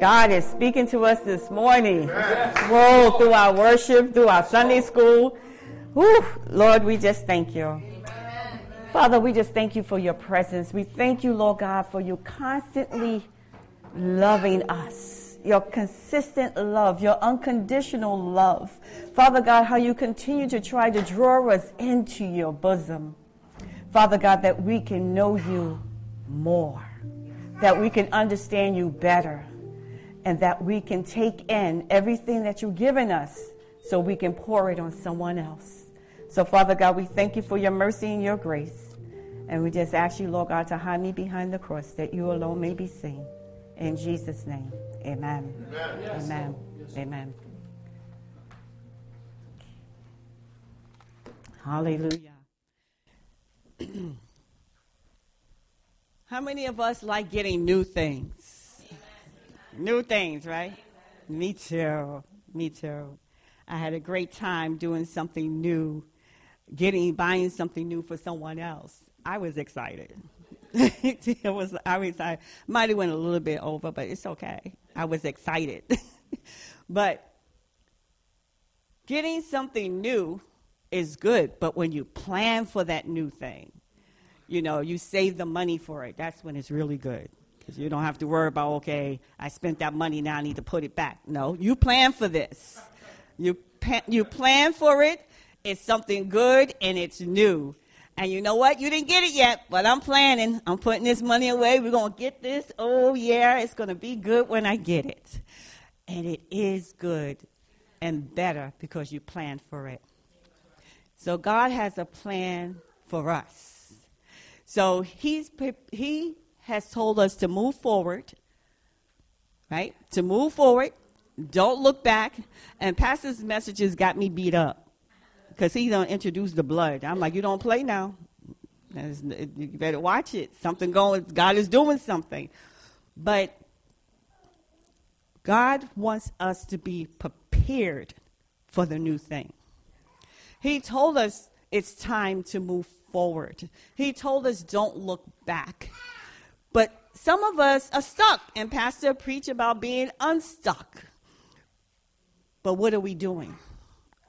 God is speaking to us this morning. Whoa, through our worship, through our Sunday school. Whew, Lord, we just thank you. Father, we just thank you for your presence. We thank you, Lord God, for you constantly loving us. Your consistent love, your unconditional love. Father God, how you continue to try to draw us into your bosom. Father God, that we can know you more, that we can understand you better, and that we can take in everything that you've given us so we can pour it on someone else. So, Father God, we thank you for your mercy and your grace. And we just ask you, Lord God, to hide me behind the cross that you alone may be seen. In Jesus' name, amen. Amen. Yes. Amen. Yes. amen. Hallelujah. How many of us like getting new things? New things, right? Me too. Me too. I had a great time doing something new, getting buying something new for someone else. I was excited. it was I was I might have went a little bit over, but it's okay. I was excited. but getting something new is good, but when you plan for that new thing, you know, you save the money for it. That's when it's really good. You don't have to worry about, okay, I spent that money, now I need to put it back. No, you plan for this. You, pa- you plan for it. It's something good and it's new. And you know what? You didn't get it yet, but I'm planning. I'm putting this money away. We're going to get this. Oh, yeah, it's going to be good when I get it. And it is good and better because you planned for it. So God has a plan for us. So he's, he has told us to move forward, right? To move forward, don't look back. And Pastor's messages got me beat up because he don't introduce the blood. I'm like, you don't play now. You better watch it. Something going. God is doing something, but God wants us to be prepared for the new thing. He told us it's time to move forward. He told us don't look back. Some of us are stuck, and Pastor preach about being unstuck. But what are we doing?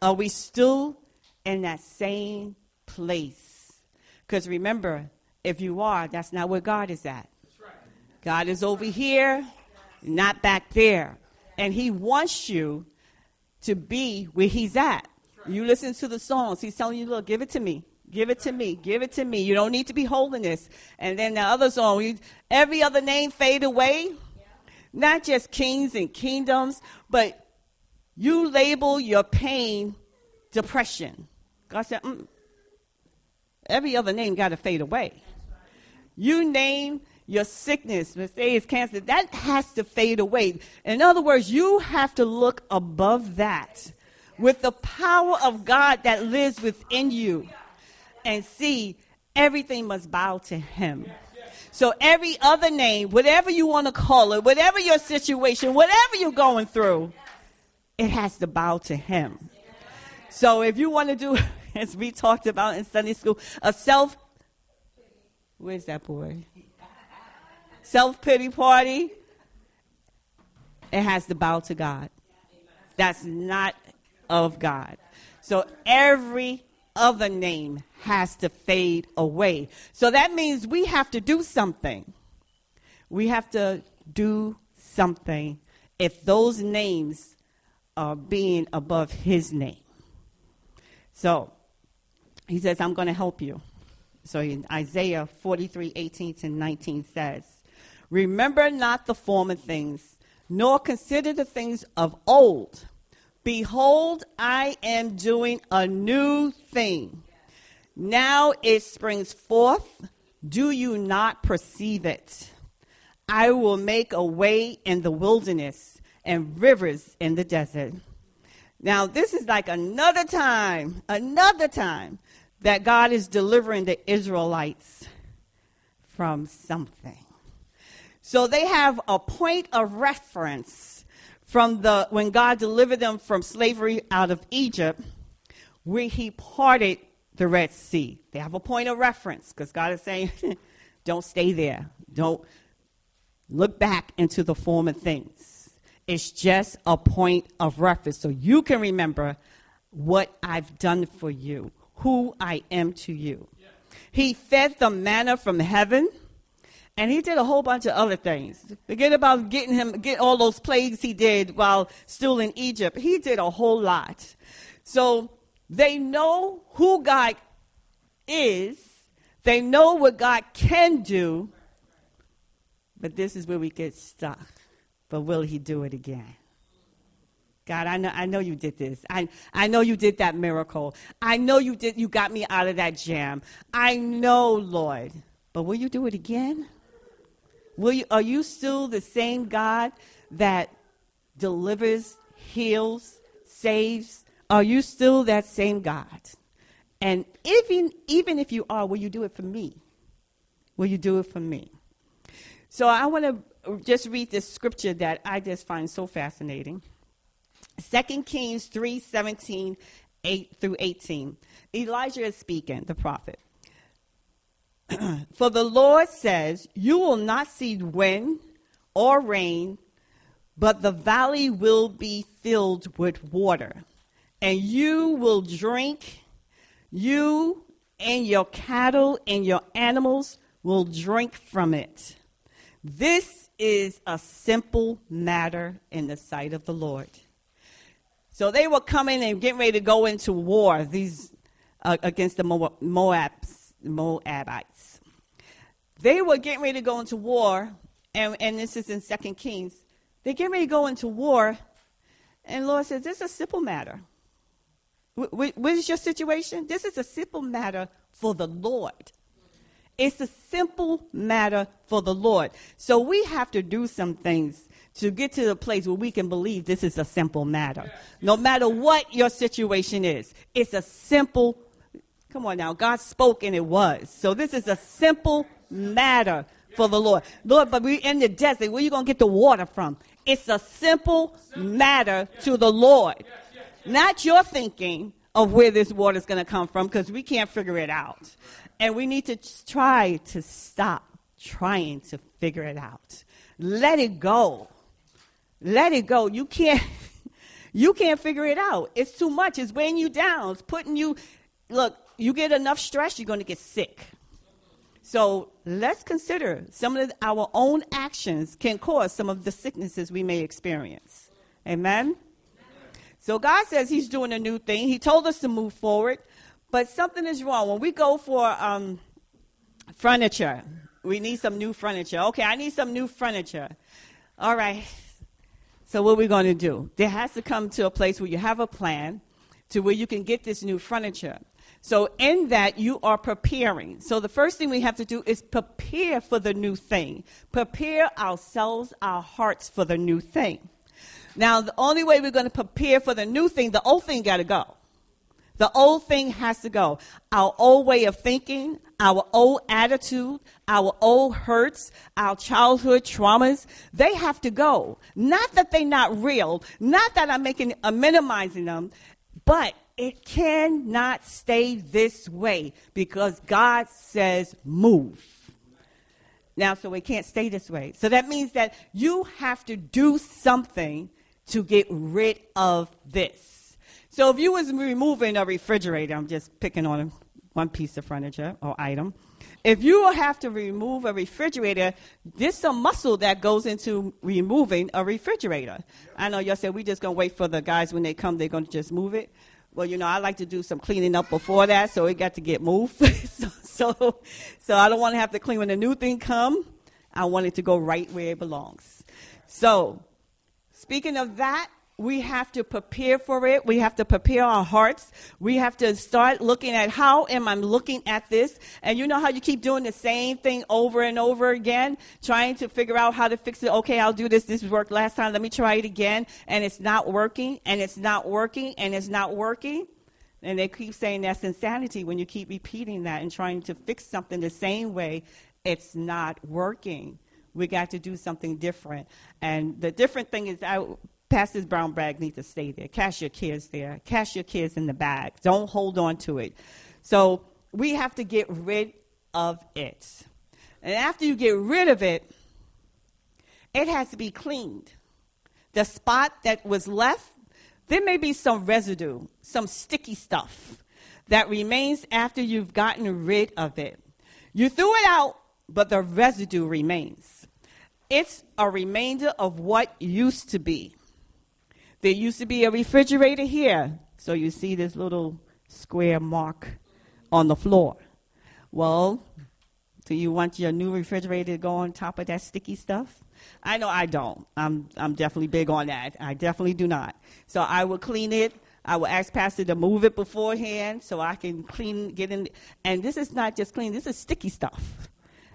Are we still in that same place? Because remember, if you are, that's not where God is at. God is over here, not back there. And He wants you to be where He's at. You listen to the songs, He's telling you, look, give it to me. Give it to me. Give it to me. You don't need to be holding this. And then the other song, every other name fade away. Yeah. Not just kings and kingdoms, but you label your pain depression. God said, mm, every other name got to fade away. You name your sickness, it's cancer, that has to fade away. In other words, you have to look above that with the power of God that lives within you and see everything must bow to him. So every other name, whatever you want to call it, whatever your situation, whatever you're going through, it has to bow to him. So if you want to do, as we talked about in Sunday school, a self, where's that boy? Self pity party, it has to bow to God. That's not of God. So every other name has to fade away. So that means we have to do something. We have to do something if those names are being above his name. So he says, I'm going to help you. So in Isaiah 43 18 to 19 says, Remember not the former things, nor consider the things of old. Behold, I am doing a new thing. Now it springs forth. Do you not perceive it? I will make a way in the wilderness and rivers in the desert. Now, this is like another time, another time that God is delivering the Israelites from something. So they have a point of reference from the when God delivered them from slavery out of Egypt, where he parted the Red Sea. They have a point of reference because God is saying, don't stay there. Don't look back into the former things. It's just a point of reference so you can remember what I've done for you, who I am to you. He fed the manna from heaven. And he did a whole bunch of other things. Forget about getting him, get all those plagues he did while still in Egypt. He did a whole lot. So they know who God is. They know what God can do. But this is where we get stuck. But will he do it again? God, I know, I know you did this. I, I know you did that miracle. I know you did, you got me out of that jam. I know, Lord. But will you do it again? Will you, are you still the same God that delivers, heals, saves? Are you still that same God? And even, even if you are, will you do it for me? Will you do it for me? So I want to just read this scripture that I just find so fascinating. 2 Kings 3 17, 8 through 18. Elijah is speaking, the prophet. For the Lord says, You will not see wind or rain, but the valley will be filled with water, and you will drink, you and your cattle and your animals will drink from it. This is a simple matter in the sight of the Lord. So they were coming and getting ready to go into war these uh, against the Moabs, Moabites. They were getting ready to go into war, and, and this is in Second Kings. They get ready to go into war, and Lord says, "This is a simple matter. What is your situation? This is a simple matter for the Lord." It's a simple matter for the Lord. So we have to do some things to get to the place where we can believe this is a simple matter. No matter what your situation is, it's a simple, come on now, God spoke and it was. So this is a simple matter for the Lord. Lord, but we're in the desert. Where are you going to get the water from? It's a simple matter to the Lord. Not your thinking of where this water is going to come from because we can't figure it out. And we need to try to stop trying to figure it out. Let it go. Let it go. You can't you can't figure it out. It's too much. It's weighing you down. It's putting you look, you get enough stress, you're going to get sick. So let's consider some of our own actions can cause some of the sicknesses we may experience. Amen? So God says He's doing a new thing. He told us to move forward, but something is wrong. When we go for um, furniture, we need some new furniture. Okay, I need some new furniture. All right, so what are we going to do? There has to come to a place where you have a plan to where you can get this new furniture. So in that you are preparing. So the first thing we have to do is prepare for the new thing. Prepare ourselves, our hearts for the new thing. Now the only way we're going to prepare for the new thing, the old thing got to go. The old thing has to go. Our old way of thinking, our old attitude, our old hurts, our childhood traumas, they have to go. Not that they're not real, not that I'm making uh, minimizing them, but it cannot stay this way because God says move. Now, so it can't stay this way. So that means that you have to do something to get rid of this. So if you was removing a refrigerator, I'm just picking on one piece of furniture or item. If you have to remove a refrigerator, there's some muscle that goes into removing a refrigerator. I know y'all said we just gonna wait for the guys when they come, they're gonna just move it. Well, you know, I like to do some cleaning up before that, so it got to get moved. so, so, so I don't want to have to clean when the new thing come. I want it to go right where it belongs. So, speaking of that, we have to prepare for it. We have to prepare our hearts. We have to start looking at how am I looking at this? And you know how you keep doing the same thing over and over again, trying to figure out how to fix it. Okay, I'll do this. This worked last time. Let me try it again. And it's not working, and it's not working, and it's not working. And they keep saying that's insanity when you keep repeating that and trying to fix something the same way. It's not working. We got to do something different. And the different thing is, I Pastor's brown bag needs to stay there. Cash your kids there. Cash your kids in the bag. Don't hold on to it. So we have to get rid of it. And after you get rid of it, it has to be cleaned. the spot that was left, there may be some residue, some sticky stuff that remains after you've gotten rid of it. You threw it out, but the residue remains. It's a remainder of what used to be. There used to be a refrigerator here. So you see this little square mark on the floor. Well, do you want your new refrigerator to go on top of that sticky stuff? I know I don't. I'm, I'm definitely big on that. I definitely do not. So I will clean it. I will ask Pastor to move it beforehand so I can clean, get in. And this is not just clean, this is sticky stuff.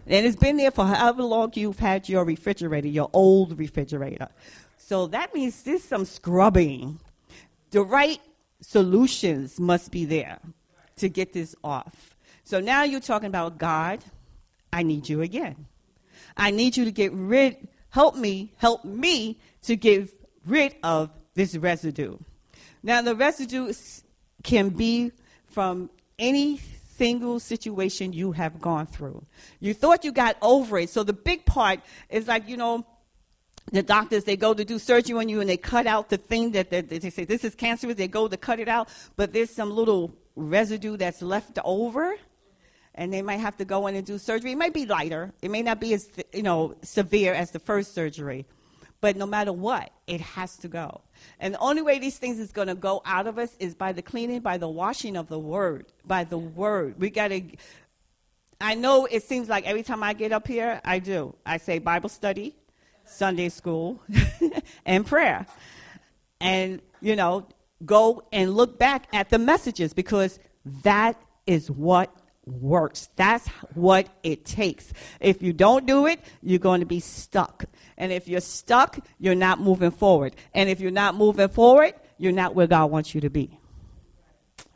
And it's been there for however long you've had your refrigerator, your old refrigerator. So that means there's some scrubbing. The right solutions must be there to get this off. So now you're talking about God, I need you again. I need you to get rid, help me, help me to get rid of this residue. Now, the residue can be from any single situation you have gone through. You thought you got over it. So the big part is like, you know, the doctors, they go to do surgery on you and they cut out the thing that, that they say this is cancerous. They go to cut it out, but there's some little residue that's left over and they might have to go in and do surgery. It might be lighter. It may not be as you know severe as the first surgery, but no matter what, it has to go. And the only way these things is going to go out of us is by the cleaning, by the washing of the word, by the word. We got to. I know it seems like every time I get up here, I do. I say Bible study, Sunday school, and prayer, and you know, go and look back at the messages because that is what works. That's what it takes. If you don't do it, you're going to be stuck. And if you're stuck, you're not moving forward. And if you're not moving forward, you're not where God wants you to be.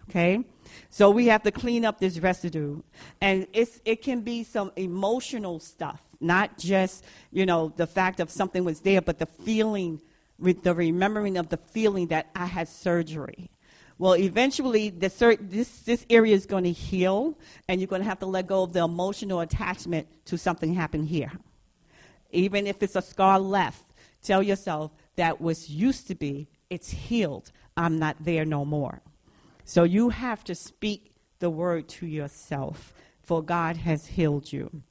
Okay? So we have to clean up this residue. And it's, it can be some emotional stuff, not just, you know, the fact of something was there, but the feeling, with the remembering of the feeling that I had surgery. Well, eventually, this, this area is going to heal, and you're going to have to let go of the emotional attachment to something happened here. Even if it's a scar left, tell yourself that what's used to be, it's healed. I'm not there no more. So you have to speak the word to yourself, for God has healed you.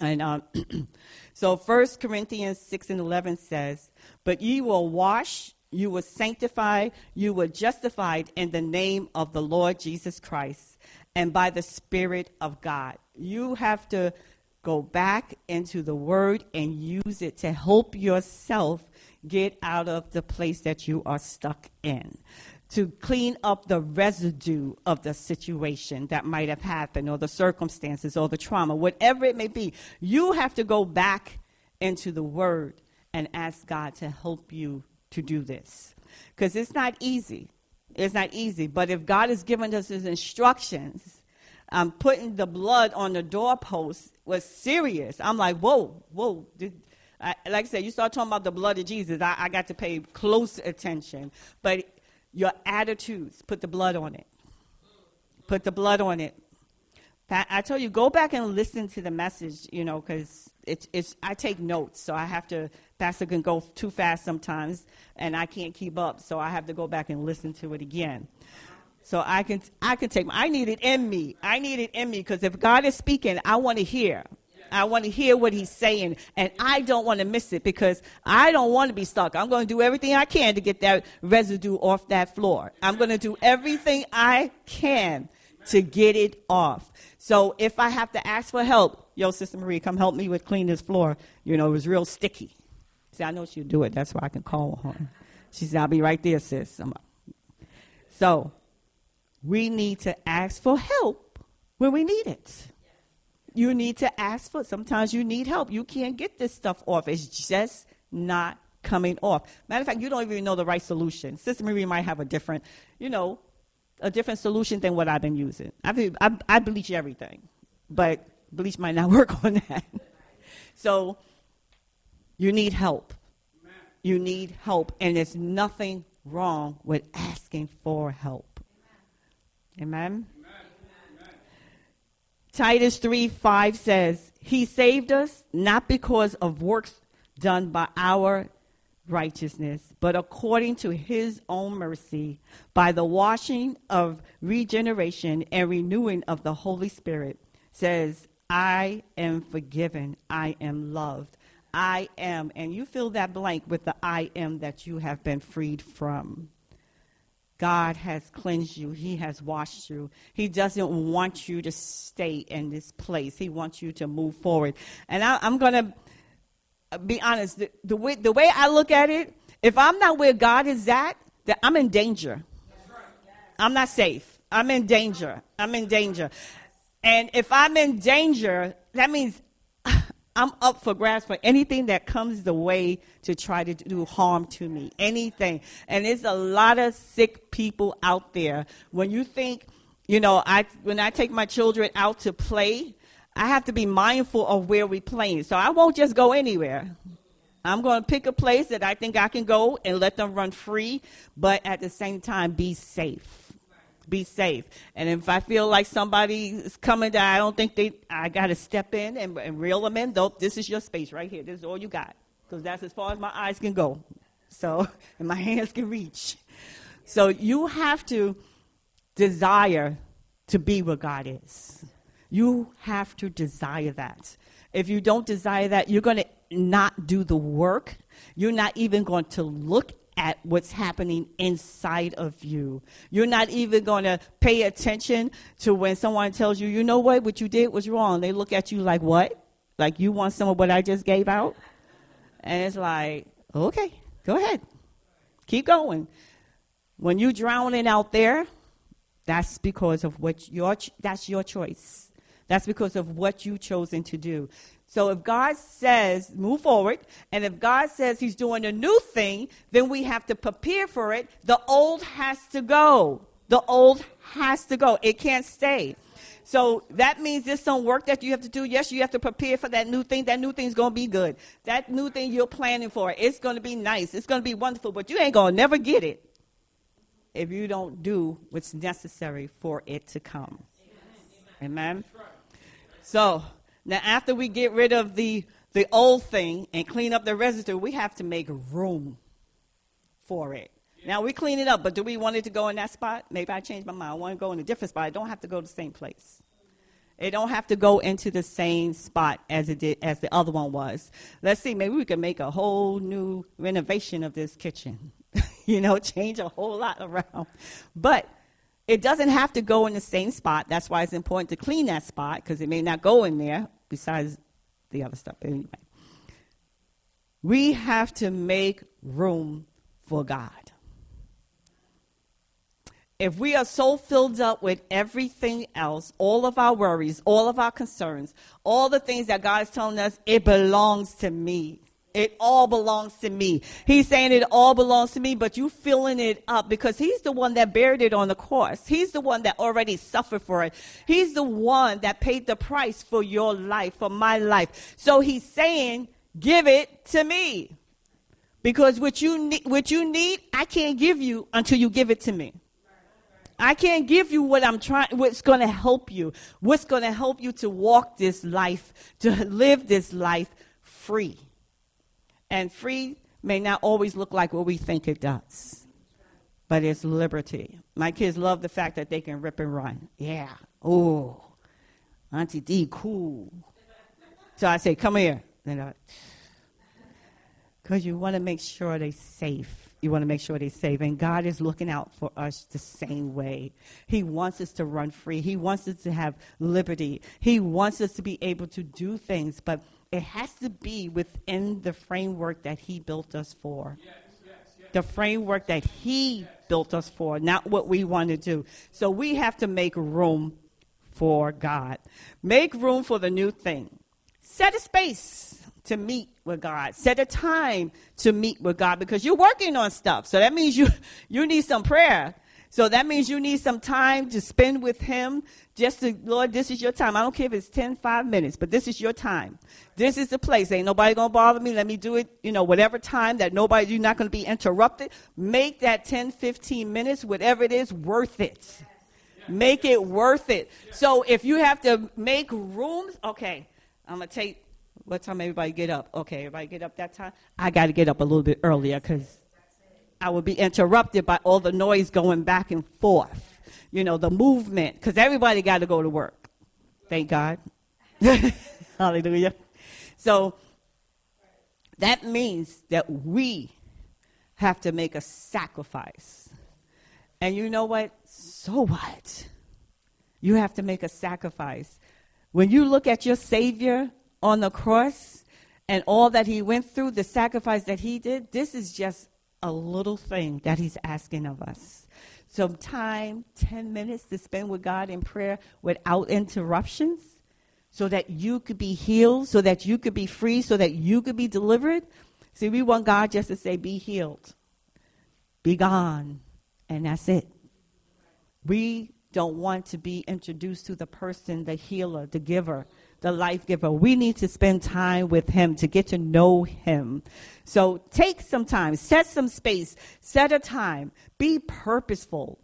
And um, so 1 Corinthians 6 and 11 says, But ye will wash you were sanctified, you were justified in the name of the Lord Jesus Christ and by the Spirit of God. You have to go back into the Word and use it to help yourself get out of the place that you are stuck in. To clean up the residue of the situation that might have happened, or the circumstances, or the trauma, whatever it may be. You have to go back into the Word and ask God to help you to do this because it's not easy. It's not easy. But if God has given us his instructions, um, putting the blood on the doorpost was serious. I'm like, whoa, whoa. Did, I, like I said, you start talking about the blood of Jesus, I, I got to pay close attention. But your attitudes, put the blood on it. Put the blood on it. I tell you, go back and listen to the message, you know, because it's, it's, I take notes, so I have to, Pastor can go too fast sometimes, and I can't keep up, so I have to go back and listen to it again. So I can, I can take, I need it in me. I need it in me, because if God is speaking, I want to hear. I want to hear what he's saying, and I don't want to miss it because I don't want to be stuck. I'm going to do everything I can to get that residue off that floor. I'm going to do everything I can to get it off. So if I have to ask for help, yo, Sister Marie, come help me with clean this floor. You know, it was real sticky. See, I know she'll do it. That's why I can call her. She said, I'll be right there, sis. So we need to ask for help when we need it. You need to ask for Sometimes you need help. You can't get this stuff off. It's just not coming off. Matter of fact, you don't even know the right solution. Sister Marie might have a different, you know, a different solution than what I've been using. I, I, I bleach everything, but bleach might not work on that. so you need help. You need help, and there's nothing wrong with asking for help. Amen. Amen. Titus 3 5 says, He saved us not because of works done by our righteousness, but according to his own mercy, by the washing of regeneration and renewing of the Holy Spirit, says, I am forgiven, I am loved, I am. And you fill that blank with the I am that you have been freed from. God has cleansed you. He has washed you. He doesn't want you to stay in this place. He wants you to move forward. And I, am going to be honest. The, the, way, the way I look at it, if I'm not where God is at, that I'm in danger. I'm not safe. I'm in danger. I'm in danger. And if I'm in danger, that means I'm up for grabs for anything that comes the way to try to do harm to me. Anything. And there's a lot of sick people out there. When you think, you know, I when I take my children out to play, I have to be mindful of where we're playing. So I won't just go anywhere. I'm going to pick a place that I think I can go and let them run free, but at the same time be safe be safe. And if I feel like somebody is coming that I don't think they, I got to step in and, and reel them in. Though this is your space right here. This is all you got, because that's as far as my eyes can go. So, and my hands can reach. So you have to desire to be what God is. You have to desire that. If you don't desire that, you're going to not do the work. You're not even going to look at what's happening inside of you. You're not even going to pay attention to when someone tells you, you know what, what you did was wrong. They look at you like, what? Like you want some of what I just gave out? And it's like, okay, go ahead. Keep going. When you're drowning out there, that's because of what your that's your choice. That's because of what you've chosen to do. So if God says move forward, and if God says He's doing a new thing, then we have to prepare for it. The old has to go. The old has to go. It can't stay. So that means there's some work that you have to do. Yes, you have to prepare for that new thing. That new thing's going to be good. That new thing you're planning for, it's going to be nice. It's going to be wonderful, but you ain't going to never get it if you don't do what's necessary for it to come. Amen. Amen. So now, after we get rid of the, the old thing and clean up the residue, we have to make room for it. Now, we clean it up, but do we want it to go in that spot? Maybe I changed my mind. I want to go in a different spot. I don't have to go to the same place. It don't have to go into the same spot as it did as the other one was. Let's see, maybe we can make a whole new renovation of this kitchen. you know, change a whole lot around. But it doesn't have to go in the same spot. That's why it's important to clean that spot because it may not go in there besides the other stuff. Anyway, we have to make room for God. If we are so filled up with everything else, all of our worries, all of our concerns, all the things that God is telling us, it belongs to me. It all belongs to me. He's saying it all belongs to me, but you filling it up because he's the one that buried it on the cross. He's the one that already suffered for it. He's the one that paid the price for your life, for my life. So he's saying, give it to me. Because what you need, what you need, I can't give you until you give it to me. I can't give you what I'm trying, what's going to help you, what's going to help you to walk this life, to live this life free. And free may not always look like what we think it does, but it's liberty. My kids love the fact that they can rip and run. Yeah. Oh, Auntie D, cool. So I say, come here. Because you want to make sure they're safe. You want to make sure they're safe. And God is looking out for us the same way. He wants us to run free. He wants us to have liberty. He wants us to be able to do things. But it has to be within the framework that He built us for. Yes, yes, yes. The framework that He built us for, not what we want to do. So we have to make room for God. Make room for the new thing. Set a space to meet with God. Set a time to meet with God because you're working on stuff. So that means you you need some prayer. So that means you need some time to spend with Him. Just to, Lord, this is your time. I don't care if it's 10, 5 minutes, but this is your time. This is the place. Ain't nobody going to bother me. Let me do it, you know, whatever time that nobody, you're not going to be interrupted. Make that 10, 15 minutes, whatever it is, worth it. Make it worth it. So if you have to make rooms, okay, I'm going to take What time everybody get up? Okay, everybody get up that time. I got to get up a little bit earlier because I would be interrupted by all the noise going back and forth. You know, the movement because everybody got to go to work. Thank God. Hallelujah. So that means that we have to make a sacrifice. And you know what? So what? You have to make a sacrifice. When you look at your Savior on the cross and all that he went through, the sacrifice that he did, this is just a little thing that he's asking of us. Some time, 10 minutes to spend with God in prayer without interruptions so that you could be healed, so that you could be free, so that you could be delivered. See, we want God just to say, be healed, be gone, and that's it. We don't want to be introduced to the person, the healer, the giver, the life giver. We need to spend time with him to get to know him. So take some time, set some space, set a time, be purposeful.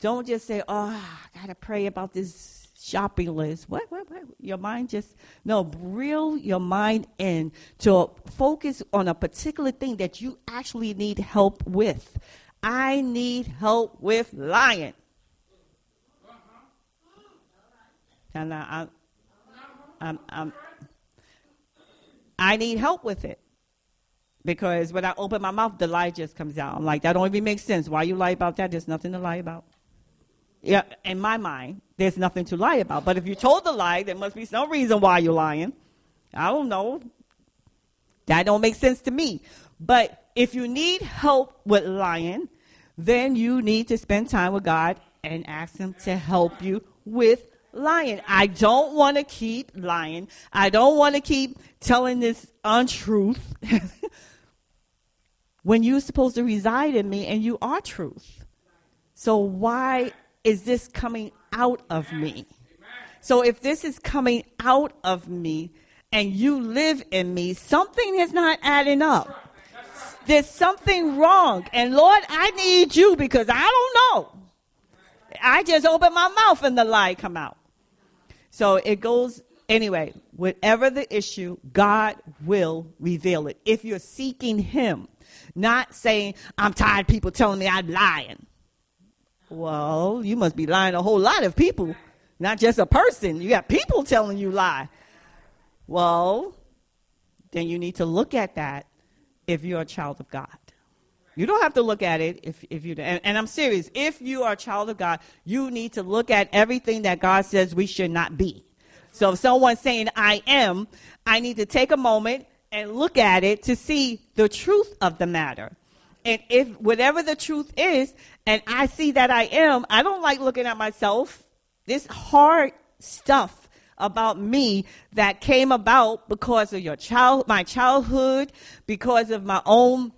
Don't just say, oh, I got to pray about this shopping list. What, what, what? Your mind just, no, reel your mind in to focus on a particular thing that you actually need help with. I need help with lying. And I, I'm, I'm, I need help with it. Because when I open my mouth, the lie just comes out. I'm like, that don't even make sense. Why you lie about that? There's nothing to lie about. Yeah, in my mind, there's nothing to lie about. But if you told the lie, there must be some reason why you're lying. I don't know. That don't make sense to me. But if you need help with lying, then you need to spend time with God and ask Him to help you with lying. I don't want to keep lying. I don't want to keep telling this untruth when you're supposed to reside in me and you are truth. So why is this coming out of me? So if this is coming out of me and you live in me, something is not adding up. There's something wrong. And Lord, I need you because I don't know. I just open my mouth and the lie come out. So it goes anyway, whatever the issue, God will reveal it. If you're seeking Him, not saying, I'm tired of people telling me I'm lying. Well, you must be lying a whole lot of people, not just a person. You got people telling you lie. Well, then you need to look at that if you're a child of God. You don't have to look at it if, if you, and, and I'm serious. If you are a child of God, you need to look at everything that God says we should not be. So if someone's saying I am, I need to take a moment and look at it to see the truth of the matter. And if whatever the truth is, and I see that I am, I don't like looking at myself. This hard stuff about me that came about because of your child, my childhood, because of my own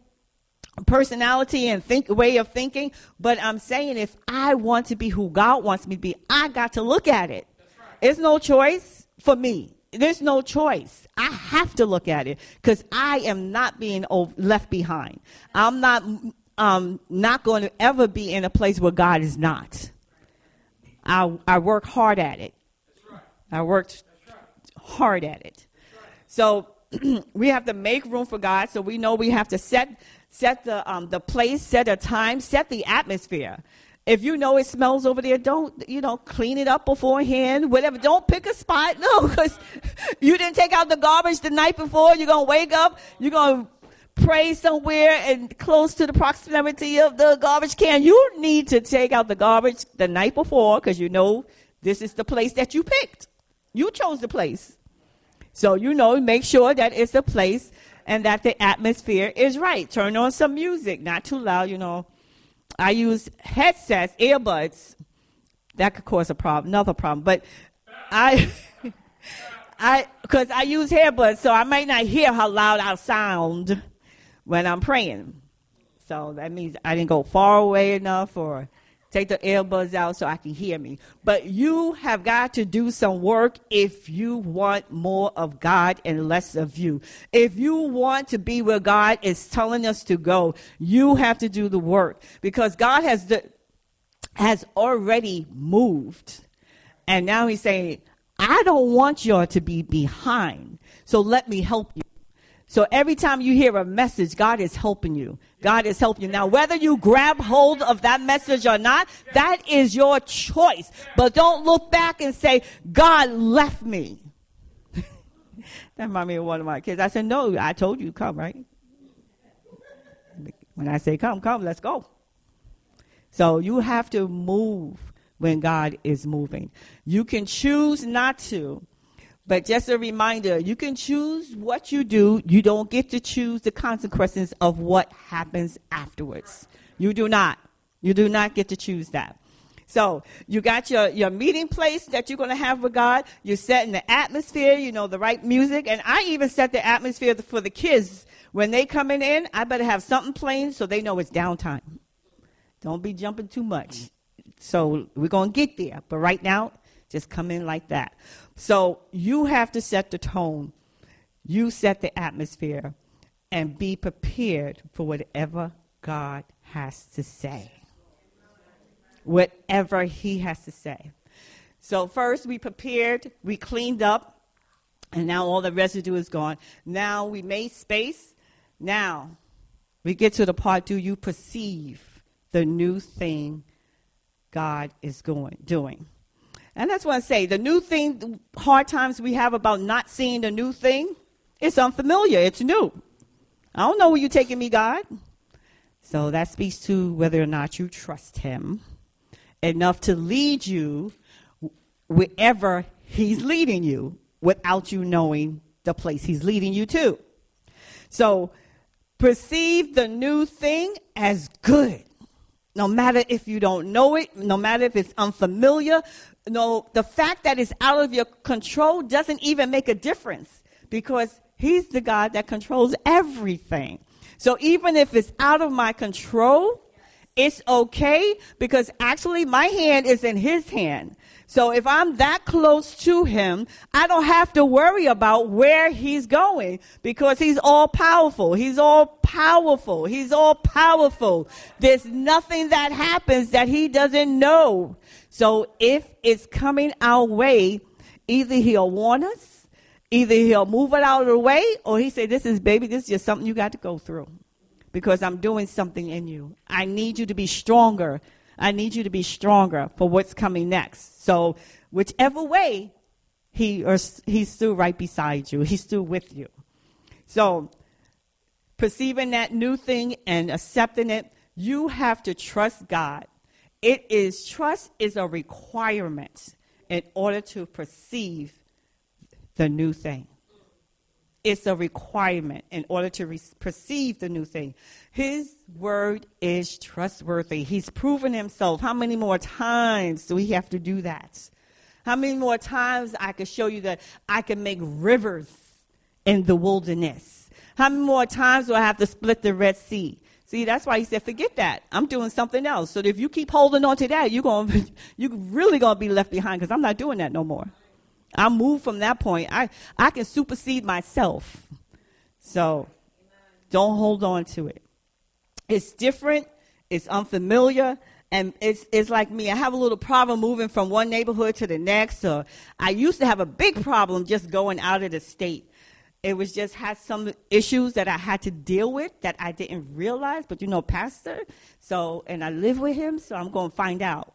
personality and think way of thinking but i'm saying if i want to be who god wants me to be i got to look at it right. it's no choice for me there's no choice i have to look at it because i am not being left behind i'm not um, not going to ever be in a place where god is not i, I work hard at it right. i worked right. hard at it so we have to make room for god so we know we have to set set the, um, the place, set a time, set the atmosphere. If you know it smells over there, don't, you know, clean it up beforehand, whatever. Don't pick a spot. No, because you didn't take out the garbage the night before. You're going to wake up, you're going to pray somewhere and close to the proximity of the garbage can. You need to take out the garbage the night before because you know this is the place that you picked. You chose the place. So, you know, make sure that it's a place and that the atmosphere is right. Turn on some music, not too loud, you know. I use headsets, earbuds. That could cause a problem, another problem. But I, I, because I use earbuds, so I might not hear how loud I sound when I'm praying. So that means I didn't go far away enough or take the earbuds out so I can hear me. But you have got to do some work if you want more of God and less of you. If you want to be where God is telling us to go, you have to do the work because God has the, has already moved. And now he's saying, I don't want y'all to be behind. So let me help you. So every time you hear a message, God is helping you. God is helping you. Now, whether you grab hold of that message or not, that is your choice. But don't look back and say, God left me. that reminded me of one of my kids. I said, No, I told you come, right? When I say come, come, let's go. So you have to move when God is moving. You can choose not to. But just a reminder, you can choose what you do. You don't get to choose the consequences of what happens afterwards. You do not. You do not get to choose that. So you got your, your meeting place that you're going to have with God. You're setting the atmosphere, you know, the right music. And I even set the atmosphere for the kids. When they coming in, I better have something playing so they know it's downtime. Don't be jumping too much. So we're going to get there. But right now, just come in like that. So you have to set the tone. You set the atmosphere and be prepared for whatever God has to say. Whatever He has to say. So, first we prepared, we cleaned up, and now all the residue is gone. Now we made space. Now we get to the part do you perceive the new thing God is going, doing? And that's what I say. The new thing, the hard times we have about not seeing the new thing, it's unfamiliar. It's new. I don't know where you're taking me, God. So that speaks to whether or not you trust Him enough to lead you wherever He's leading you without you knowing the place He's leading you to. So perceive the new thing as good. No matter if you don't know it, no matter if it's unfamiliar, no, the fact that it's out of your control doesn't even make a difference because He's the God that controls everything. So even if it's out of my control, it's okay because actually my hand is in His hand. So if I'm that close to him, I don't have to worry about where he's going because he's all powerful. He's all powerful. He's all powerful. There's nothing that happens that he doesn't know. So if it's coming our way, either he'll warn us, either he'll move it out of the way, or he say, this is baby, this is just something you got to go through because I'm doing something in you. I need you to be stronger. I need you to be stronger for what's coming next. So whichever way, he or he's still right beside you. He's still with you. So perceiving that new thing and accepting it, you have to trust God it is trust is a requirement in order to perceive the new thing. It's a requirement in order to re- perceive the new thing. His word is trustworthy. He's proven himself. How many more times do we have to do that? How many more times I can show you that I can make rivers in the wilderness? How many more times do I have to split the Red Sea? See, that's why he said, forget that. I'm doing something else. So if you keep holding on to that, you're to you're really going to be left behind because I'm not doing that no more. I moved from that point. I, I can supersede myself. So don't hold on to it. It's different. It's unfamiliar. And it's, it's like me. I have a little problem moving from one neighborhood to the next. Or I used to have a big problem just going out of the state. It was just had some issues that I had to deal with that I didn't realize. But you know, pastor, so and I live with him, so I'm going to find out.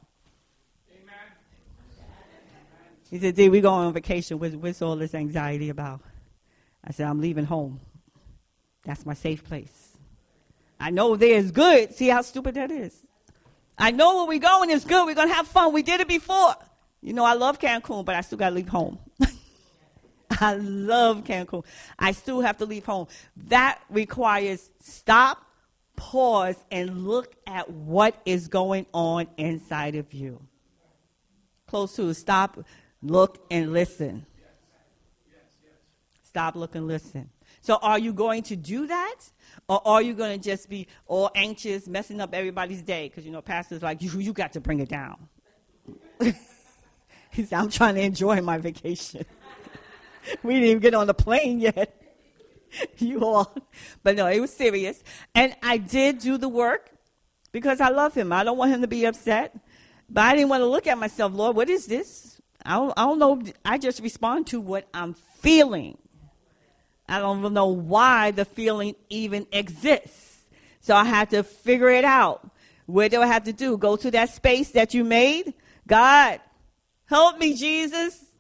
Amen. He said, "Did we going on vacation? What's, what's all this anxiety about?" I said, "I'm leaving home. That's my safe place. I know there is good. See how stupid that is. I know where we're going is good. We're gonna have fun. We did it before. You know, I love Cancun, but I still gotta leave home." I love Cancun. I still have to leave home. That requires stop, pause, and look at what is going on inside of you. Close to stop, look, and listen. Stop, look, and listen. So, are you going to do that? Or are you going to just be all anxious, messing up everybody's day? Because, you know, pastor's like, you, you got to bring it down. he said, I'm trying to enjoy my vacation. we didn't even get on the plane yet. you all. But no, it was serious. And I did do the work because I love him. I don't want him to be upset. But I didn't want to look at myself, Lord, what is this? I don't, I don't know. I just respond to what I'm feeling. I don't know why the feeling even exists. So I had to figure it out. What do I have to do? Go to that space that you made? God, help me, Jesus.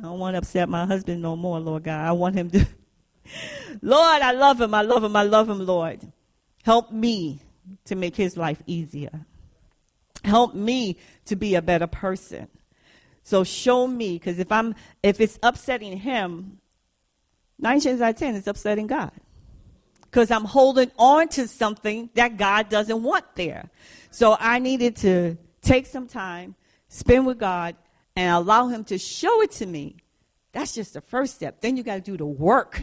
I don't want to upset my husband no more, Lord God. I want him to. Lord, I love him. I love him. I love him, Lord. Help me to make his life easier. Help me to be a better person. So show me, because if I'm if it's upsetting him, nine times out of ten, it's upsetting God. Because I'm holding on to something that God doesn't want there. So I needed to take some time, spend with God, and allow Him to show it to me. That's just the first step. Then you got to do the work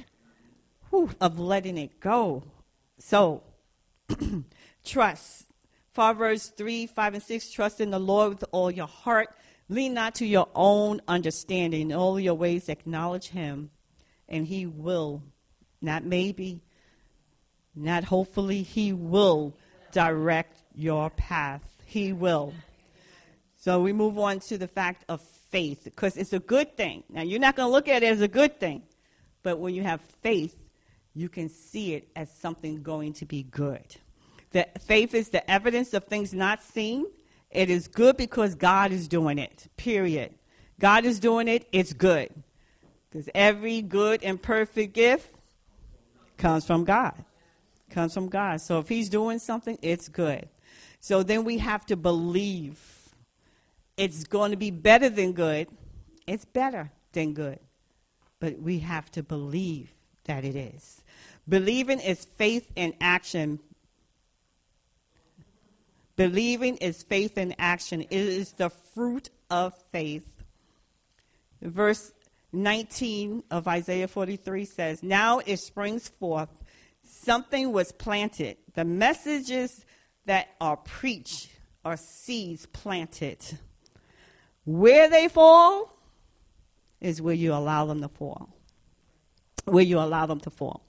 whew, of letting it go. So, trust. Proverbs 3, 5, and 6 Trust in the Lord with all your heart. Lean not to your own understanding. In all your ways, acknowledge Him, and He will, not maybe, not hopefully, He will direct your path. He will. So we move on to the fact of faith because it's a good thing. Now, you're not going to look at it as a good thing, but when you have faith, you can see it as something going to be good. The faith is the evidence of things not seen. It is good because God is doing it, period. God is doing it, it's good. Because every good and perfect gift comes from God. Comes from God. So if He's doing something, it's good. So then we have to believe it's going to be better than good. It's better than good. But we have to believe that it is. Believing is faith in action. Believing is faith in action. It is the fruit of faith. Verse 19 of Isaiah 43 says, Now it springs forth, something was planted. The messages that are preached are seeds planted. Where they fall is where you allow them to fall. Where you allow them to fall.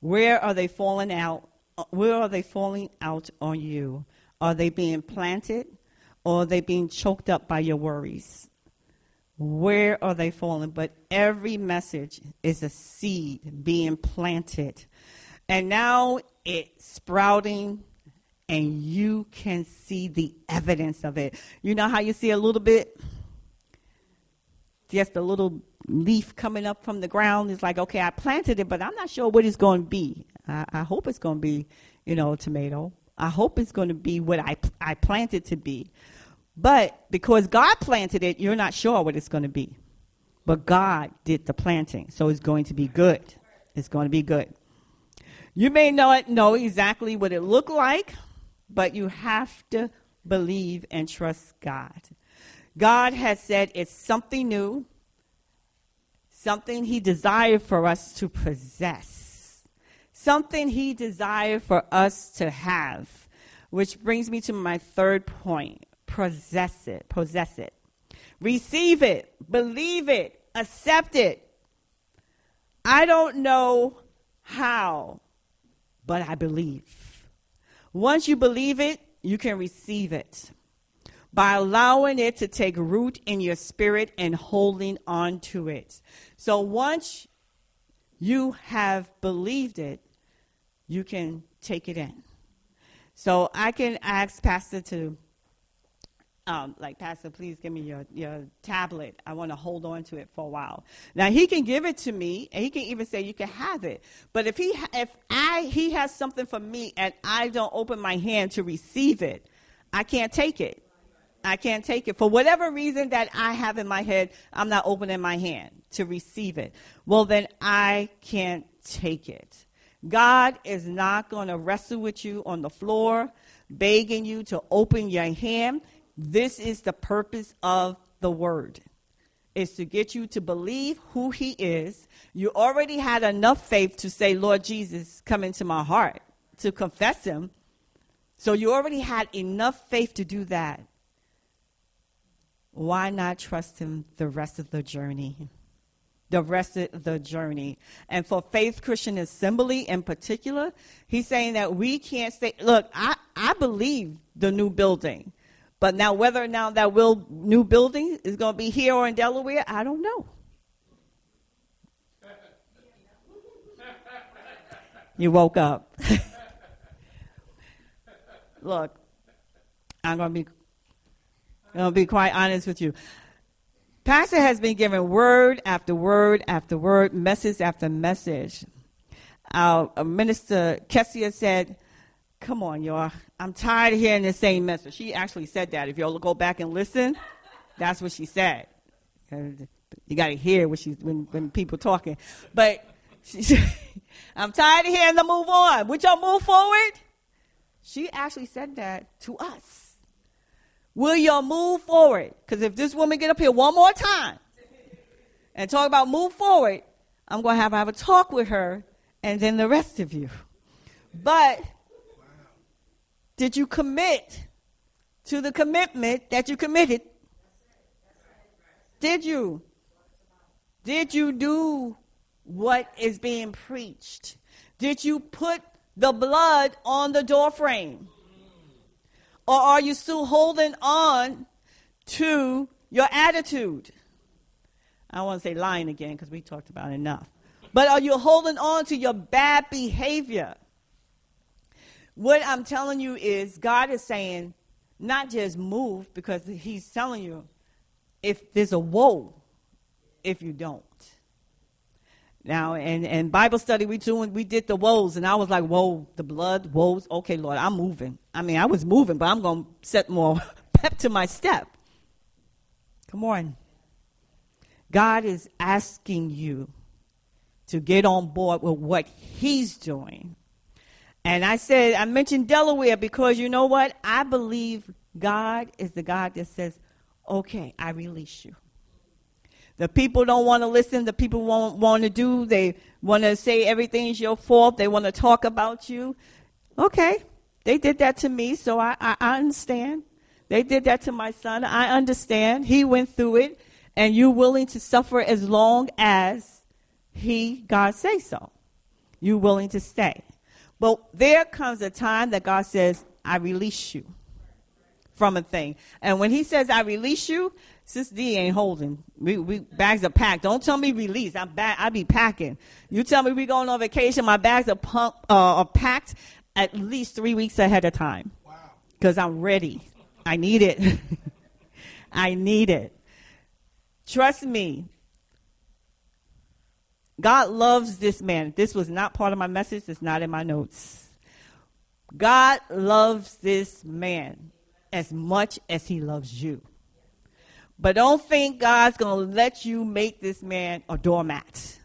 Where are they falling out? Where are they falling out on you? Are they being planted or are they being choked up by your worries? Where are they falling? But every message is a seed being planted. And now it's sprouting and you can see the evidence of it. You know how you see a little bit, just a little leaf coming up from the ground. It's like, okay, I planted it, but I'm not sure what it's going to be. I, I hope it's going to be, you know, a tomato. I hope it's going to be what I, I planted to be. But because God planted it, you're not sure what it's going to be. But God did the planting, so it's going to be good. It's going to be good. You may not know exactly what it looked like, but you have to believe and trust God. God has said it's something new, something He desired for us to possess, something He desired for us to have. Which brings me to my third point possess it, possess it, receive it, believe it, accept it. I don't know how, but I believe. Once you believe it, you can receive it by allowing it to take root in your spirit and holding on to it. So once you have believed it, you can take it in. So I can ask Pastor to, um, like, Pastor, please give me your, your tablet. I want to hold on to it for a while. Now he can give it to me, and he can even say you can have it. But if he, if I, he has something for me, and I don't open my hand to receive it, I can't take it. I can't take it. For whatever reason that I have in my head, I'm not opening my hand to receive it. Well, then I can't take it. God is not going to wrestle with you on the floor, begging you to open your hand. This is the purpose of the word. Is to get you to believe who he is. You already had enough faith to say, Lord Jesus, come into my heart, to confess him. So you already had enough faith to do that why not trust him the rest of the journey? The rest of the journey. And for Faith Christian Assembly in particular, he's saying that we can't say, look, I, I believe the new building. But now, whether or not that will, new building is going to be here or in Delaware, I don't know. You woke up. Look, I'm going to be going to be quite honest with you. Pastor has been given word after word after word, message after message. Our uh, minister Kessia said, Come on, y'all. I'm tired of hearing the same message. She actually said that. If y'all go back and listen, that's what she said. You got to hear what she's when, when people talking. But she, I'm tired of hearing the move on. Would y'all move forward? She actually said that to us. Will y'all move forward? Because if this woman get up here one more time and talk about move forward, I'm going to have, have a talk with her and then the rest of you. But did you commit to the commitment that you committed? Did you? Did you do what is being preached? Did you put the blood on the doorframe? Or are you still holding on to your attitude? I want to say lying again because we talked about enough. But are you holding on to your bad behavior? What I'm telling you is God is saying, not just move, because He's telling you if there's a woe if you don't. Now, and, and Bible study, we doing, we did the woes, and I was like, whoa, the blood, woes. Okay, Lord, I'm moving. I mean, I was moving, but I'm going to set more pep to my step. Come on. God is asking you to get on board with what He's doing. And I said, I mentioned Delaware because you know what? I believe God is the God that says, okay, I release you. The people don't want to listen. The people won't want to do. They want to say everything's your fault. They want to talk about you. Okay, they did that to me, so I, I, I understand. They did that to my son. I understand. He went through it, and you're willing to suffer as long as he, God, say so. You're willing to stay. But there comes a time that God says, I release you from a thing. And when he says, I release you, Sis D ain't holding. We, we bags are packed. Don't tell me release. I'm back. I be packing. You tell me we going on vacation. My bags are, pump, uh, are packed at least three weeks ahead of time. Wow. Because I'm ready. I need it. I need it. Trust me. God loves this man. This was not part of my message. It's not in my notes. God loves this man as much as he loves you. But don't think God's going to let you make this man a doormat.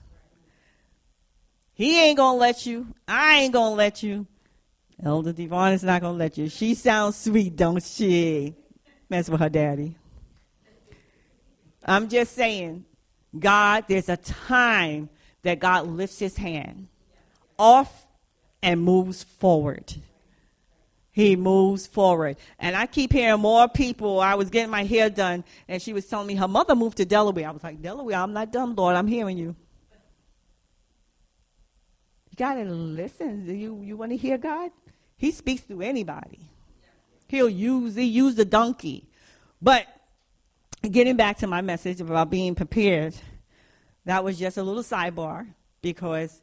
He ain't going to let you. I ain't going to let you. Elder Devon is not going to let you. She sounds sweet, don't she? Mess with her daddy. I'm just saying, God, there's a time that God lifts his hand off and moves forward he moves forward. And I keep hearing more people. I was getting my hair done, and she was telling me her mother moved to Delaware. I was like, Delaware, I'm not dumb, Lord. I'm hearing you. You got to listen. You, you want to hear God? He speaks through anybody. He'll use, he used the donkey. But getting back to my message about being prepared, that was just a little sidebar because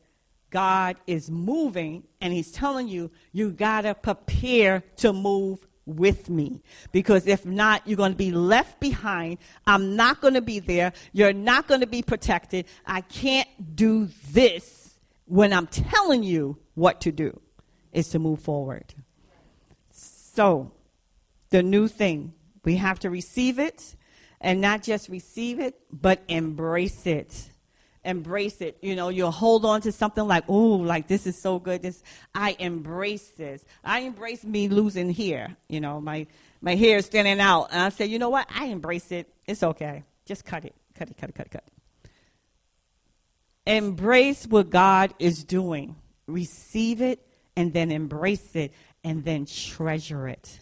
God is moving and He's telling you, you got to prepare to move with me. Because if not, you're going to be left behind. I'm not going to be there. You're not going to be protected. I can't do this when I'm telling you what to do, is to move forward. So, the new thing, we have to receive it and not just receive it, but embrace it embrace it. You know, you'll hold on to something like, oh, like this is so good. This I embrace this. I embrace me losing hair. You know, my my hair is standing out. And I say, you know what? I embrace it. It's okay. Just cut it. Cut it, cut it, cut it, cut. Embrace what God is doing. Receive it and then embrace it and then treasure it.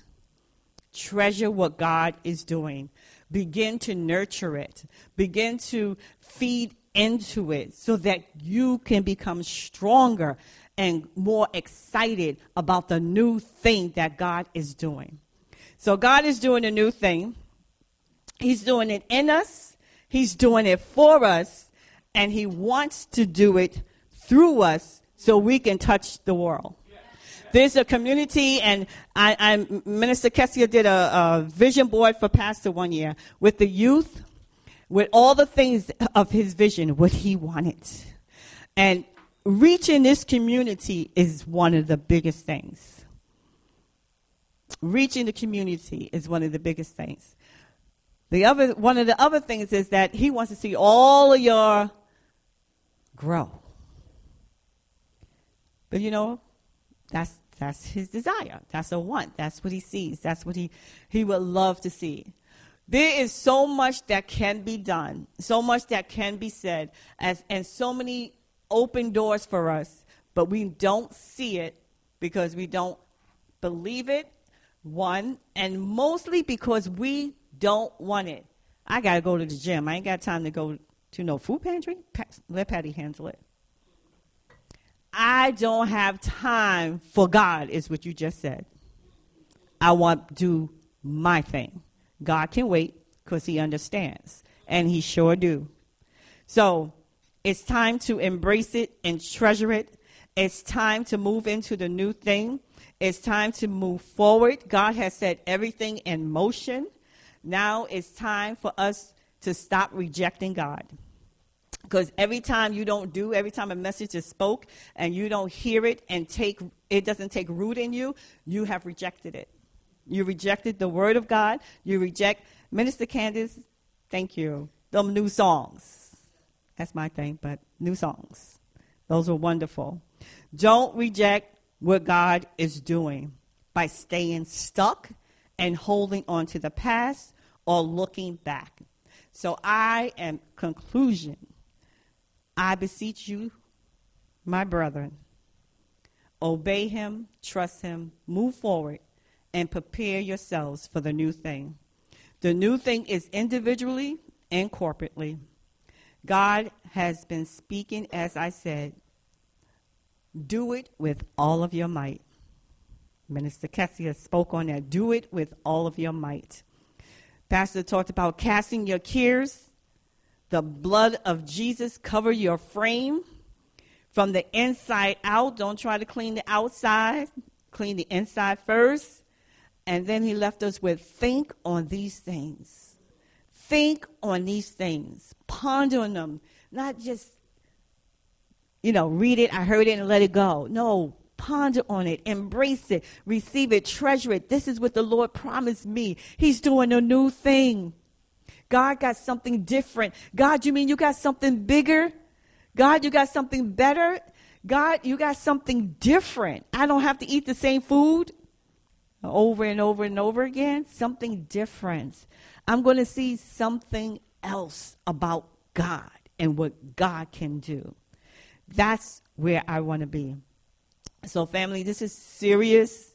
Treasure what God is doing. Begin to nurture it. Begin to feed into it so that you can become stronger and more excited about the new thing that God is doing. So, God is doing a new thing. He's doing it in us, He's doing it for us, and He wants to do it through us so we can touch the world. There's a community, and I, I Minister Kessia did a, a vision board for Pastor one year with the youth, with all the things of his vision, what he wanted. And reaching this community is one of the biggest things. Reaching the community is one of the biggest things. The other, one of the other things is that he wants to see all of your grow. But you know, that's that's his desire. That's a want. That's what he sees. That's what he he would love to see. There is so much that can be done, so much that can be said, as and so many open doors for us, but we don't see it because we don't believe it. One, and mostly because we don't want it. I got to go to the gym. I ain't got time to go to no food pantry. let Patty handle it. I don't have time for God, is what you just said. I want to do my thing. God can wait because he understands, and he sure do. So it's time to embrace it and treasure it. It's time to move into the new thing. It's time to move forward. God has set everything in motion. Now it's time for us to stop rejecting God. Because every time you don't do, every time a message is spoke and you don't hear it and take it doesn't take root in you, you have rejected it. You rejected the word of God. You reject Minister Candace, thank you. Them new songs. That's my thing, but new songs. Those are wonderful. Don't reject what God is doing by staying stuck and holding on to the past or looking back. So I am conclusion. I beseech you, my brethren, obey him, trust him, move forward, and prepare yourselves for the new thing. The new thing is individually and corporately. God has been speaking, as I said, do it with all of your might. Minister Kessia spoke on that. Do it with all of your might. Pastor talked about casting your cares. The blood of Jesus cover your frame from the inside out. Don't try to clean the outside. Clean the inside first. And then he left us with think on these things. Think on these things. Ponder on them. Not just, you know, read it, I heard it, and let it go. No, Ponder on it, embrace it, receive it, treasure it. This is what the Lord promised me. He's doing a new thing. God got something different. God, you mean you got something bigger? God, you got something better? God, you got something different. I don't have to eat the same food over and over and over again. Something different. I'm going to see something else about God and what God can do. That's where I want to be. So, family, this is serious.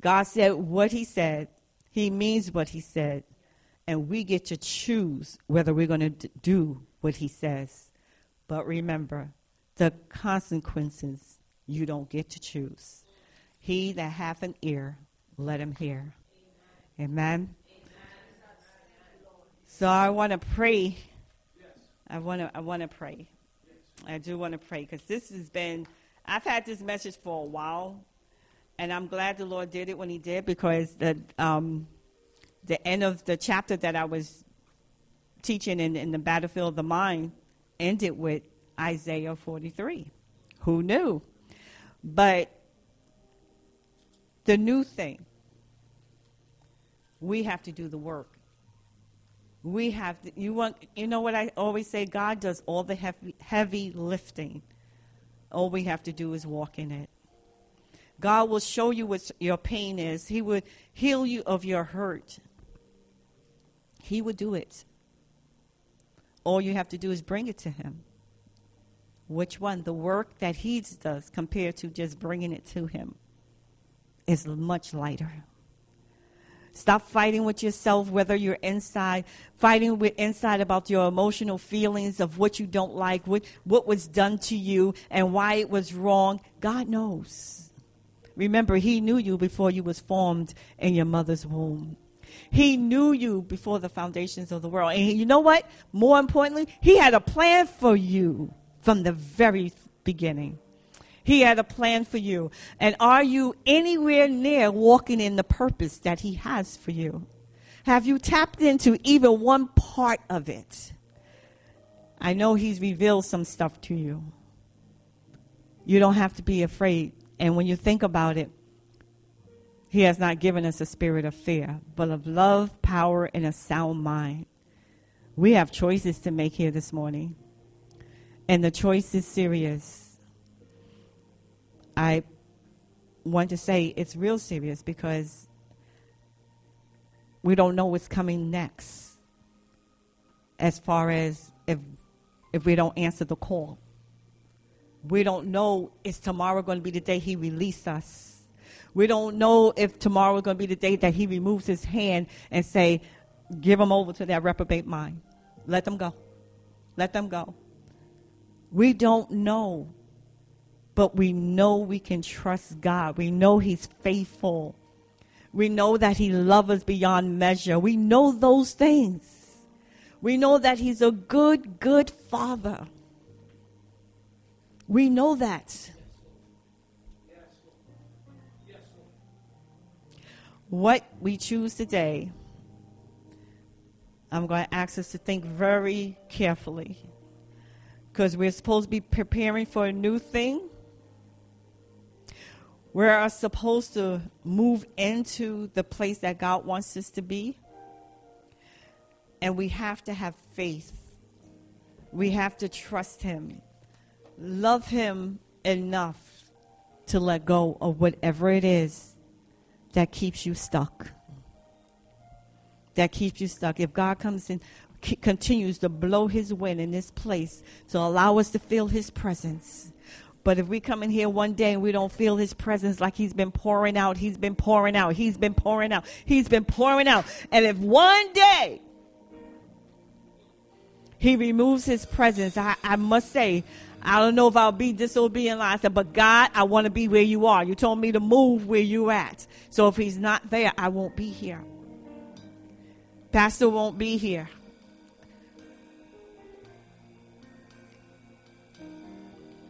God said what He said, He means what He said, and we get to choose whether we're going to do what He says. But remember, the consequences you don't get to choose. He that hath an ear, let him hear. Amen. Amen. So I want to pray. I want to. I want to pray. I do want to pray because this has been I've had this message for a while, and I'm glad the Lord did it when He did because the um, the end of the chapter that I was teaching in, in the battlefield of the mind ended with Isaiah 43. Who knew? But the new thing, we have to do the work. We have to, you want, you know what I always say? God does all the heavy, heavy lifting. All we have to do is walk in it. God will show you what your pain is. He would heal you of your hurt. He would do it. All you have to do is bring it to Him. Which one? The work that He does compared to just bringing it to Him is much lighter. Stop fighting with yourself, whether you're inside, fighting with inside about your emotional feelings of what you don't like, what, what was done to you, and why it was wrong. God knows. Remember, He knew you before you was formed in your mother's womb. He knew you before the foundations of the world. And you know what? More importantly, He had a plan for you from the very beginning. He had a plan for you. And are you anywhere near walking in the purpose that He has for you? Have you tapped into even one part of it? I know He's revealed some stuff to you. You don't have to be afraid. And when you think about it, He has not given us a spirit of fear, but of love, power, and a sound mind. We have choices to make here this morning. And the choice is serious. I want to say it's real serious because we don't know what's coming next as far as if if we don't answer the call. We don't know is tomorrow going to be the day he releases us. We don't know if tomorrow is going to be the day that he removes his hand and say, give them over to that reprobate mind. Let them go. Let them go. We don't know, but we know we can trust God. We know he's faithful. We know that he loves us beyond measure. We know those things. We know that He's a good, good Father. We know that. What we choose today, I'm going to ask us to think very carefully because we're supposed to be preparing for a new thing. We're supposed to move into the place that God wants us to be. And we have to have faith. We have to trust Him. Love Him enough to let go of whatever it is that keeps you stuck. That keeps you stuck. If God comes in, c- continues to blow His wind in this place to allow us to feel His presence. But if we come in here one day and we don't feel his presence like he's been pouring out, he's been pouring out, he's been pouring out, he's been pouring out. And if one day he removes his presence. I, I must say, I don't know if I'll be disobedient. I said, but God, I want to be where you are. You told me to move where you're at. So if he's not there, I won't be here. Pastor won't be here.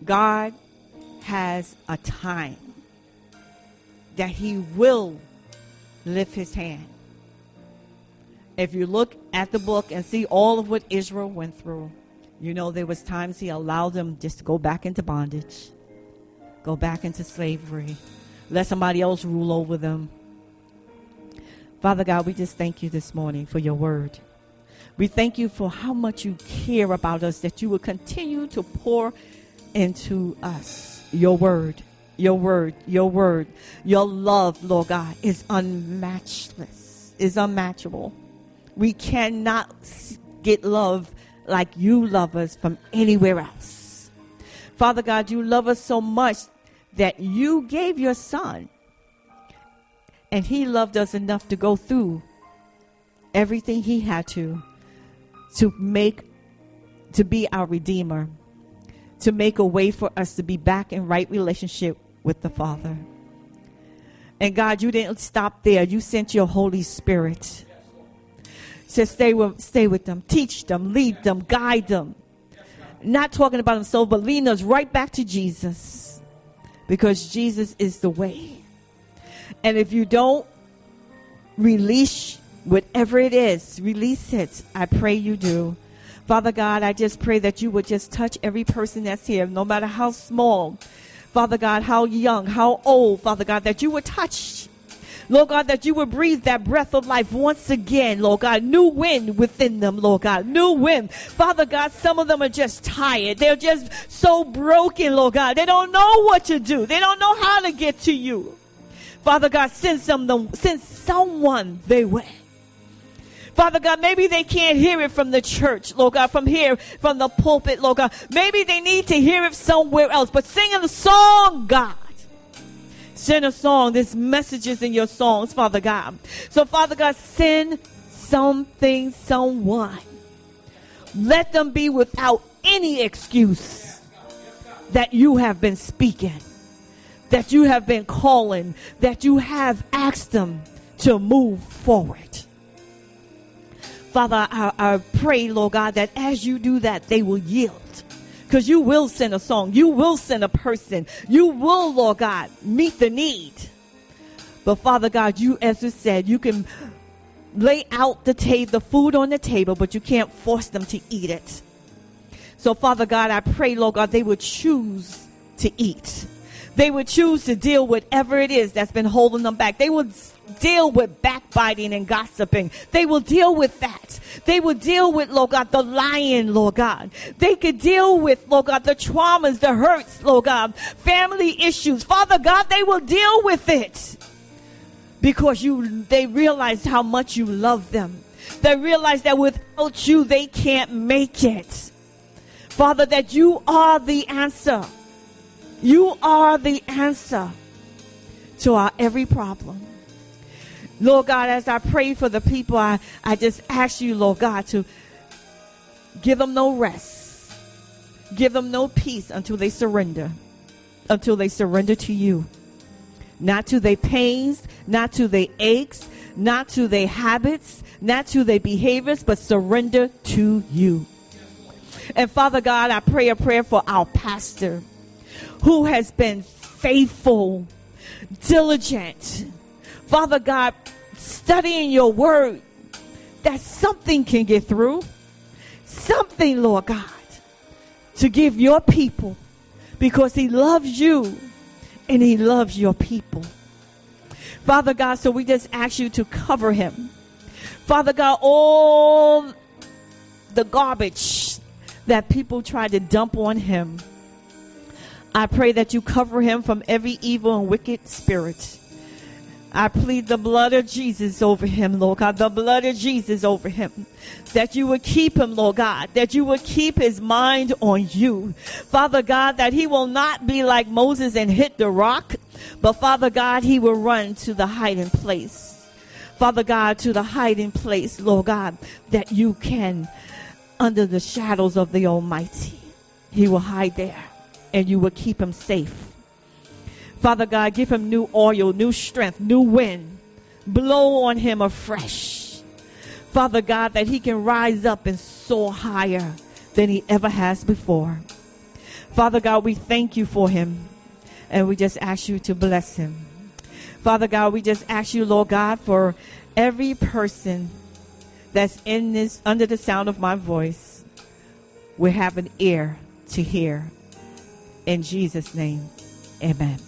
God has a time that he will lift his hand if you look at the book and see all of what Israel went through, you know there was times he allowed them just to go back into bondage, go back into slavery, let somebody else rule over them. Father God, we just thank you this morning for your word. We thank you for how much you care about us, that you will continue to pour into us your word, your word, your word. Your love, Lord God, is unmatchless, is unmatchable. We cannot get love like you love us from anywhere else. Father God, you love us so much that you gave your son. And he loved us enough to go through everything he had to to make to be our redeemer, to make a way for us to be back in right relationship with the Father. And God, you didn't stop there. You sent your Holy Spirit says stay with, stay with them, teach them, lead them, guide them. Not talking about themselves, but leading us right back to Jesus. Because Jesus is the way. And if you don't release whatever it is, release it. I pray you do. Father God, I just pray that you would just touch every person that's here, no matter how small. Father God, how young, how old, Father God, that you would touch Lord God, that you would breathe that breath of life once again, Lord God. New wind within them, Lord God. New wind. Father God, some of them are just tired. They're just so broken, Lord God. They don't know what to do. They don't know how to get to you. Father God, send some them, send someone they way. Father God, maybe they can't hear it from the church, Lord God, from here, from the pulpit, Lord God. Maybe they need to hear it somewhere else, but sing a song, God. Send a song. There's messages in your songs, Father God. So, Father God, send something, someone. Let them be without any excuse that you have been speaking, that you have been calling, that you have asked them to move forward. Father, I, I pray, Lord God, that as you do that, they will yield Because you will send a song. You will send a person. You will, Lord God, meet the need. But Father God, you, as you said, you can lay out the table, the food on the table, but you can't force them to eat it. So Father God, I pray, Lord God, they would choose to eat. They would choose to deal with whatever it is that's been holding them back. They would deal with backbiting and gossiping. They will deal with that. They will deal with, Lord God, the lying, Lord God. They could deal with, Lord God, the traumas, the hurts, Lord God, family issues. Father God, they will deal with it because you they realize how much you love them. They realize that without you they can't make it. Father, that you are the answer. You are the answer to our every problem. Lord God, as I pray for the people, I, I just ask you, Lord God, to give them no rest. Give them no peace until they surrender. Until they surrender to you not to their pains, not to their aches, not to their habits, not to their behaviors, but surrender to you. And Father God, I pray a prayer for our pastor who has been faithful, diligent. Father God, studying your word, that something can get through. Something, Lord God, to give your people because he loves you and he loves your people. Father God, so we just ask you to cover him. Father God, all the garbage that people try to dump on him, I pray that you cover him from every evil and wicked spirit. I plead the blood of Jesus over him, Lord God, the blood of Jesus over him. That you would keep him, Lord God, that you would keep his mind on you. Father God, that he will not be like Moses and hit the rock, but Father God, he will run to the hiding place. Father God, to the hiding place, Lord God, that you can, under the shadows of the Almighty, he will hide there and you will keep him safe. Father God, give him new oil, new strength, new wind. Blow on him afresh. Father God, that he can rise up and soar higher than he ever has before. Father God, we thank you for him and we just ask you to bless him. Father God, we just ask you, Lord God, for every person that's in this under the sound of my voice will have an ear to hear. In Jesus' name, amen.